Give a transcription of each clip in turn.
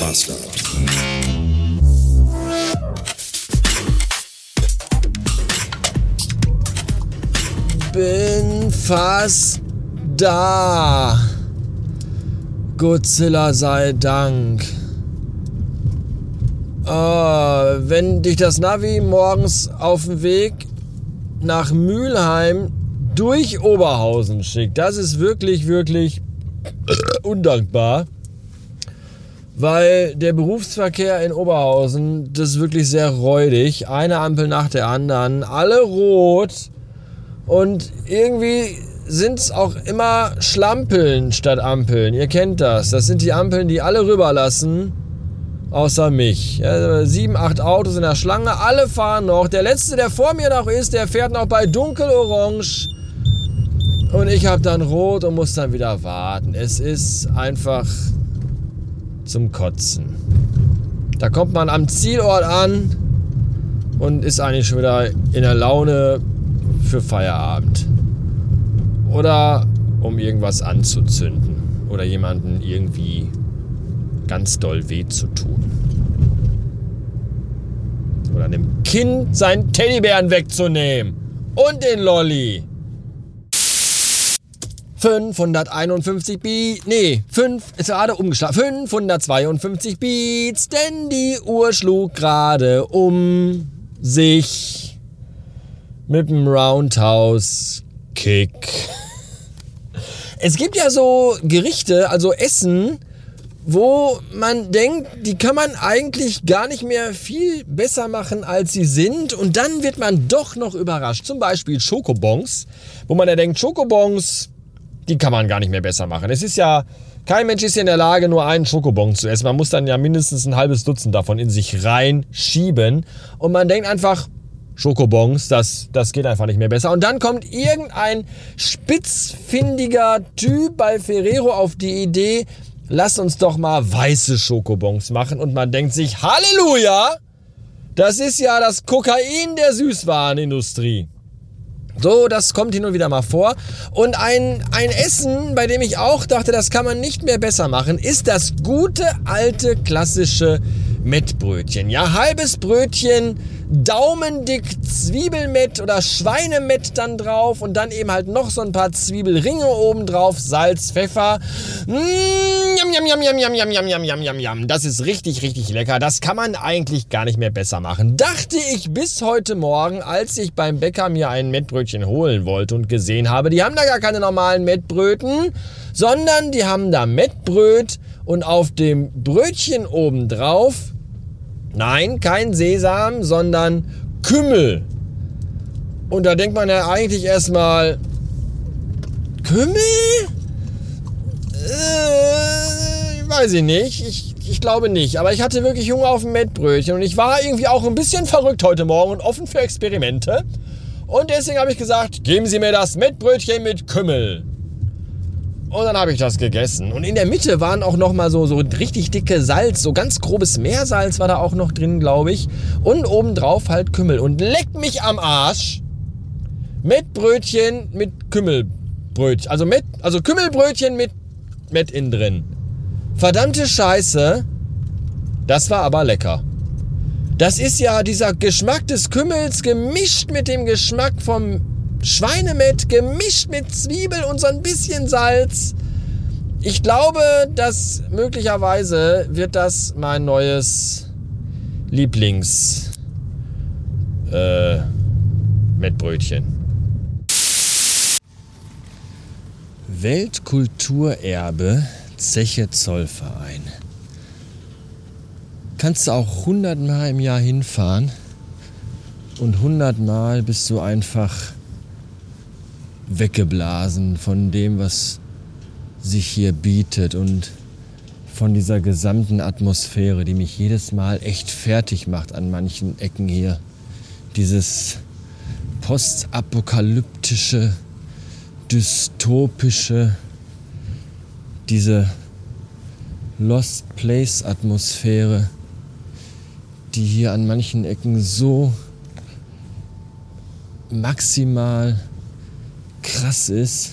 Bastard. Bin fast da. Godzilla sei Dank. Oh, wenn dich das Navi morgens auf dem Weg nach Mülheim durch Oberhausen schickt, das ist wirklich, wirklich undankbar. Weil der Berufsverkehr in Oberhausen, das ist wirklich sehr räudig. Eine Ampel nach der anderen, alle rot. Und irgendwie sind es auch immer Schlampeln statt Ampeln. Ihr kennt das. Das sind die Ampeln, die alle rüberlassen. Außer mich. Ja, sieben, acht Autos in der Schlange, alle fahren noch. Der letzte, der vor mir noch ist, der fährt noch bei dunkelorange. Und ich habe dann rot und muss dann wieder warten. Es ist einfach zum Kotzen. Da kommt man am Zielort an und ist eigentlich schon wieder in der Laune für Feierabend. Oder um irgendwas anzuzünden. Oder jemanden irgendwie ganz doll weh zu tun. Oder einem Kind seinen Teddybären wegzunehmen. Und den Lolli. 551 Beats, nee, 5, ist gerade umgeschlagen, 552 Beats, denn die Uhr schlug gerade um sich mit dem Roundhouse Kick. Es gibt ja so Gerichte, also Essen, wo man denkt, die kann man eigentlich gar nicht mehr viel besser machen, als sie sind. Und dann wird man doch noch überrascht. Zum Beispiel Schokobons, wo man ja denkt, Schokobons, die kann man gar nicht mehr besser machen. Es ist ja, kein Mensch ist ja in der Lage, nur einen Schokobon zu essen. Man muss dann ja mindestens ein halbes Dutzend davon in sich reinschieben. Und man denkt einfach, Schokobons, das, das geht einfach nicht mehr besser. Und dann kommt irgendein spitzfindiger Typ bei Ferrero auf die Idee, lass uns doch mal weiße Schokobons machen. Und man denkt sich, Halleluja! Das ist ja das Kokain der Süßwarenindustrie. So, das kommt hin und wieder mal vor. Und ein, ein Essen, bei dem ich auch dachte, das kann man nicht mehr besser machen, ist das gute alte klassische Mettbrötchen. Ja, halbes Brötchen, daumendick Zwiebelmett oder Schweinemett dann drauf und dann eben halt noch so ein paar Zwiebelringe oben drauf, Salz, Pfeffer. Mm, yum, yum, yum, yum, yum, yum, yum, yum, yum, yum. Das ist richtig, richtig lecker. Das kann man eigentlich gar nicht mehr besser machen. Dachte ich bis heute Morgen, als ich beim Bäcker mir ein Mettbrötchen holen wollte und gesehen habe, die haben da gar keine normalen Mettbröten, sondern die haben da Mettbröt und auf dem Brötchen oben drauf, nein, kein Sesam, sondern Kümmel. Und da denkt man ja eigentlich erstmal, Kümmel? Äh, weiß ich nicht. Ich, ich glaube nicht. Aber ich hatte wirklich Hunger auf ein Mettbrötchen. Und ich war irgendwie auch ein bisschen verrückt heute Morgen und offen für Experimente. Und deswegen habe ich gesagt, geben Sie mir das Mettbrötchen mit Kümmel. Und dann habe ich das gegessen. Und in der Mitte waren auch noch mal so, so richtig dicke Salz, so ganz grobes Meersalz war da auch noch drin, glaube ich. Und obendrauf halt Kümmel. Und leck mich am Arsch. Mettbrötchen mit Kümmelbrötchen. Also, mit, also Kümmelbrötchen mit Mett innen drin. Verdammte Scheiße. Das war aber lecker. Das ist ja dieser Geschmack des Kümmels gemischt mit dem Geschmack vom Schweinemett gemischt mit Zwiebel und so ein bisschen Salz. Ich glaube, dass möglicherweise wird das mein neues Lieblings äh, Mettbrötchen. Weltkulturerbe Zeche Zollverein. Kannst du auch hundertmal im Jahr hinfahren und hundertmal bist du einfach weggeblasen von dem, was sich hier bietet und von dieser gesamten Atmosphäre, die mich jedes Mal echt fertig macht an manchen Ecken hier. Dieses postapokalyptische, dystopische, diese Lost Place Atmosphäre, die hier an manchen Ecken so maximal krass ist.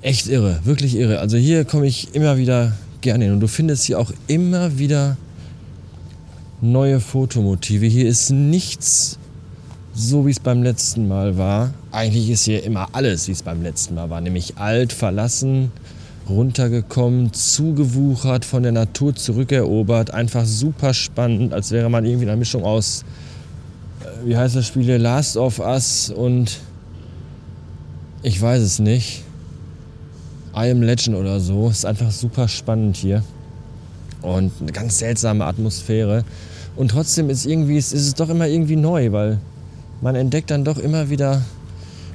Echt irre, wirklich irre. Also hier komme ich immer wieder gerne hin. Und du findest hier auch immer wieder neue Fotomotive. Hier ist nichts so, wie es beim letzten Mal war. Eigentlich ist hier immer alles, wie es beim letzten Mal war. Nämlich alt, verlassen, runtergekommen, zugewuchert, von der Natur zurückerobert. Einfach super spannend, als wäre man irgendwie eine Mischung aus, wie heißt das Spiel, Last of Us und ich weiß es nicht. I Am Legend oder so. Ist einfach super spannend hier. Und eine ganz seltsame Atmosphäre. Und trotzdem ist, irgendwie, ist es doch immer irgendwie neu, weil man entdeckt dann doch immer wieder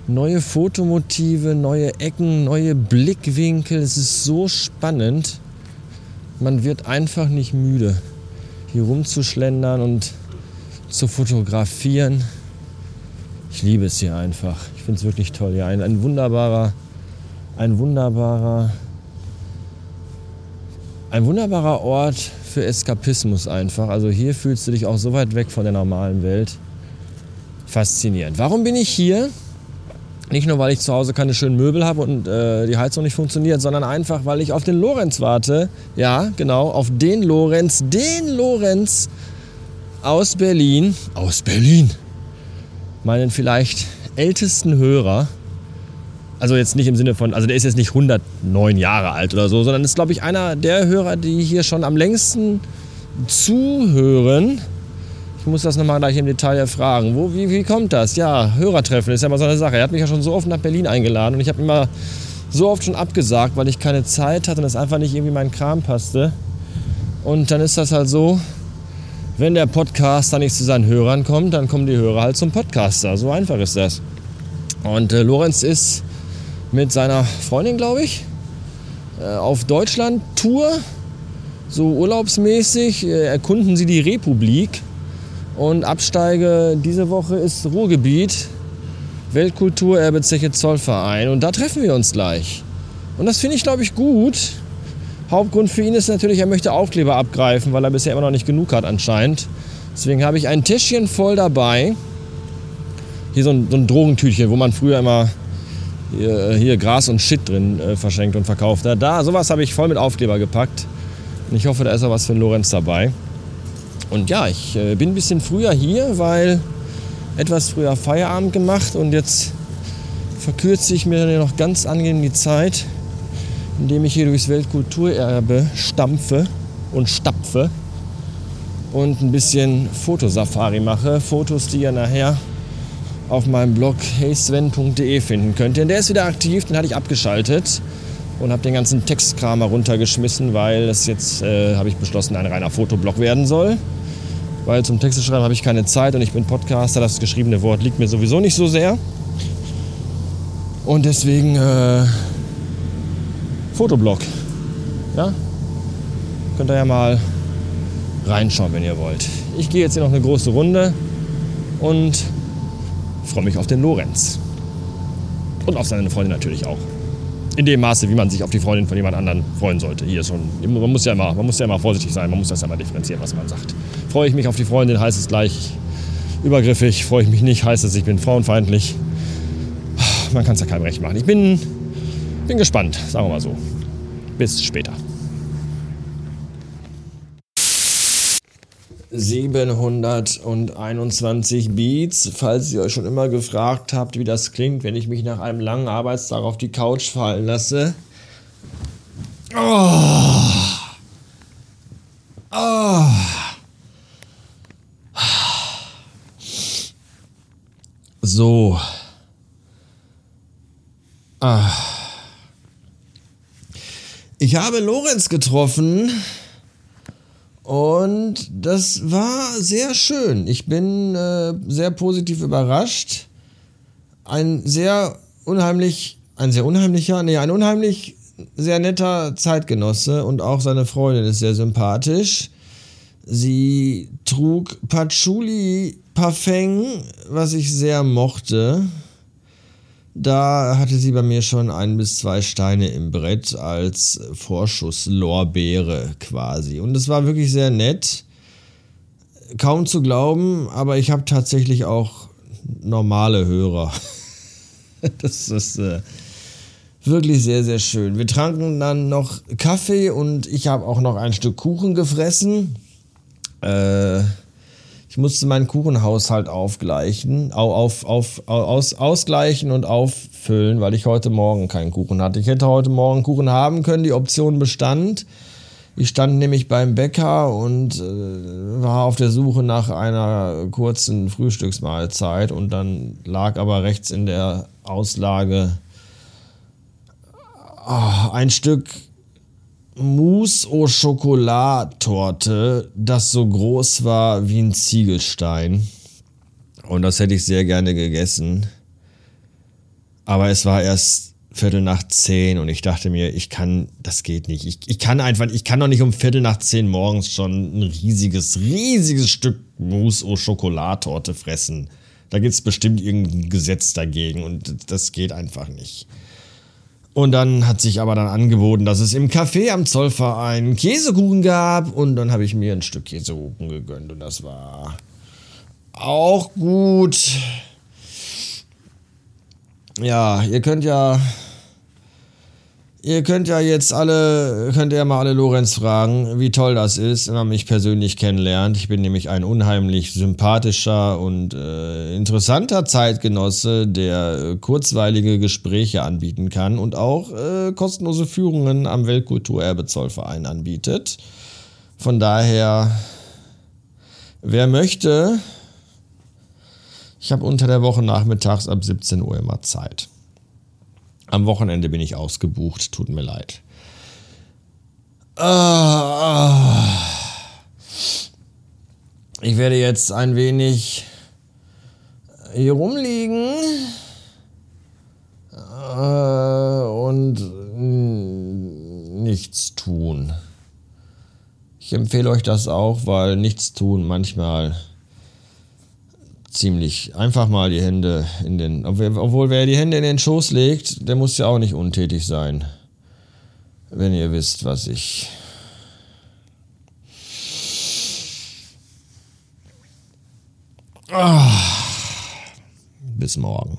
neue Fotomotive, neue Ecken, neue Blickwinkel. Es ist so spannend. Man wird einfach nicht müde, hier rumzuschlendern und zu fotografieren. Ich liebe es hier einfach. Ich finde es wirklich toll. Ja, ein, ein wunderbarer, ein wunderbarer, ein wunderbarer Ort für Eskapismus einfach. Also hier fühlst du dich auch so weit weg von der normalen Welt. Faszinierend. Warum bin ich hier? Nicht nur, weil ich zu Hause keine schönen Möbel habe und äh, die Heizung nicht funktioniert, sondern einfach, weil ich auf den Lorenz warte. Ja, genau, auf den Lorenz, den Lorenz aus Berlin. Aus Berlin. Meinen vielleicht ältesten Hörer. Also jetzt nicht im Sinne von, also der ist jetzt nicht 109 Jahre alt oder so, sondern ist, glaube ich, einer der Hörer, die hier schon am längsten zuhören. Ich muss das nochmal gleich im Detail erfragen. Wo, wie, wie kommt das? Ja, Hörertreffen ist ja mal so eine Sache. Er hat mich ja schon so oft nach Berlin eingeladen und ich habe immer so oft schon abgesagt, weil ich keine Zeit hatte und es einfach nicht irgendwie mein Kram passte. Und dann ist das halt so, wenn der Podcaster nicht zu seinen Hörern kommt, dann kommen die Hörer halt zum Podcaster. So einfach ist das. Und äh, Lorenz ist mit seiner Freundin, glaube ich, äh, auf Deutschland-Tour. So urlaubsmäßig äh, erkunden sie die Republik. Und Absteige diese Woche ist Ruhrgebiet, Weltkulturerbe Zeche Zollverein. Und da treffen wir uns gleich. Und das finde ich, glaube ich, gut. Hauptgrund für ihn ist natürlich, er möchte Aufkleber abgreifen, weil er bisher immer noch nicht genug hat anscheinend. Deswegen habe ich ein Täschchen voll dabei. Hier so ein, so ein Drogentütchen, wo man früher immer hier, hier Gras und Shit drin äh, verschenkt und verkauft hat. Da, sowas habe ich voll mit Aufkleber gepackt. Und ich hoffe, da ist auch was für den Lorenz dabei. Und ja, ich äh, bin ein bisschen früher hier, weil etwas früher Feierabend gemacht und jetzt verkürze ich mir noch ganz angenehm die Zeit, indem ich hier durchs Weltkulturerbe stampfe und stapfe und ein bisschen Fotosafari mache. Fotos, die ihr nachher auf meinem Blog heysven.de finden könnt. Denn der ist wieder aktiv, den hatte ich abgeschaltet und habe den ganzen Textkram runtergeschmissen, weil das jetzt, äh, habe ich beschlossen, ein reiner Fotoblog werden soll weil zum Texte schreiben habe ich keine Zeit und ich bin Podcaster. Das geschriebene Wort liegt mir sowieso nicht so sehr. Und deswegen äh, Fotoblog. Ja? Könnt ihr ja mal reinschauen, wenn ihr wollt. Ich gehe jetzt hier noch eine große Runde und freue mich auf den Lorenz. Und auf seine Freundin natürlich auch in dem Maße, wie man sich auf die Freundin von jemand anderen freuen sollte. Hier schon, man muss ja immer, man muss ja immer vorsichtig sein, man muss das ja mal differenzieren, was man sagt. Freue ich mich auf die Freundin, heißt es gleich übergriffig. Freue ich mich nicht, heißt es, ich bin frauenfeindlich. Man kann es ja keinem recht machen. Ich bin, bin gespannt, sagen wir mal so. Bis später. 721 Beats. Falls ihr euch schon immer gefragt habt, wie das klingt, wenn ich mich nach einem langen Arbeitstag auf die Couch fallen lasse. Oh. Oh. So. Ah. Ich habe Lorenz getroffen. Und das war sehr schön. Ich bin äh, sehr positiv überrascht. Ein sehr unheimlich, ein sehr unheimlicher, nee, ein unheimlich sehr netter Zeitgenosse und auch seine Freundin ist sehr sympathisch. Sie trug Patchouli Parfum, was ich sehr mochte. Da hatte sie bei mir schon ein bis zwei Steine im Brett als Vorschusslorbeere quasi. Und es war wirklich sehr nett. Kaum zu glauben, aber ich habe tatsächlich auch normale Hörer. das ist äh, Wirklich sehr, sehr schön. Wir tranken dann noch Kaffee und ich habe auch noch ein Stück Kuchen gefressen. Äh, ich musste meinen Kuchenhaushalt aufgleichen, auf, auf, aus, ausgleichen und auffüllen, weil ich heute Morgen keinen Kuchen hatte. Ich hätte heute Morgen Kuchen haben können, die Option bestand. Ich stand nämlich beim Bäcker und äh, war auf der Suche nach einer kurzen Frühstücksmahlzeit und dann lag aber rechts in der Auslage oh, ein Stück Mousse au Chocolat Torte, das so groß war wie ein Ziegelstein. Und das hätte ich sehr gerne gegessen. Aber es war erst Viertel nach zehn und ich dachte mir, ich kann, das geht nicht. Ich, ich kann einfach, ich kann doch nicht um Viertel nach zehn morgens schon ein riesiges, riesiges Stück Mousse au Chocolat Torte fressen. Da gibt es bestimmt irgendein Gesetz dagegen und das geht einfach nicht. Und dann hat sich aber dann angeboten, dass es im Café am Zollverein Käsekuchen gab. Und dann habe ich mir ein Stück Käsekuchen gegönnt. Und das war auch gut. Ja, ihr könnt ja Ihr könnt ja jetzt alle, könnt ihr mal alle Lorenz fragen, wie toll das ist, wenn man mich persönlich kennenlernt. Ich bin nämlich ein unheimlich sympathischer und äh, interessanter Zeitgenosse, der äh, kurzweilige Gespräche anbieten kann und auch äh, kostenlose Führungen am Weltkulturerbezollverein anbietet. Von daher, wer möchte, ich habe unter der Woche nachmittags ab 17 Uhr immer Zeit. Am Wochenende bin ich ausgebucht, tut mir leid. Ich werde jetzt ein wenig hier rumliegen äh, und nichts tun. Ich empfehle euch das auch, weil nichts tun manchmal ziemlich einfach mal die Hände in den. Obwohl, wer die Hände in den Schoß legt, der muss ja auch nicht untätig sein. Wenn ihr wisst, was ich. Ah, bis morgen.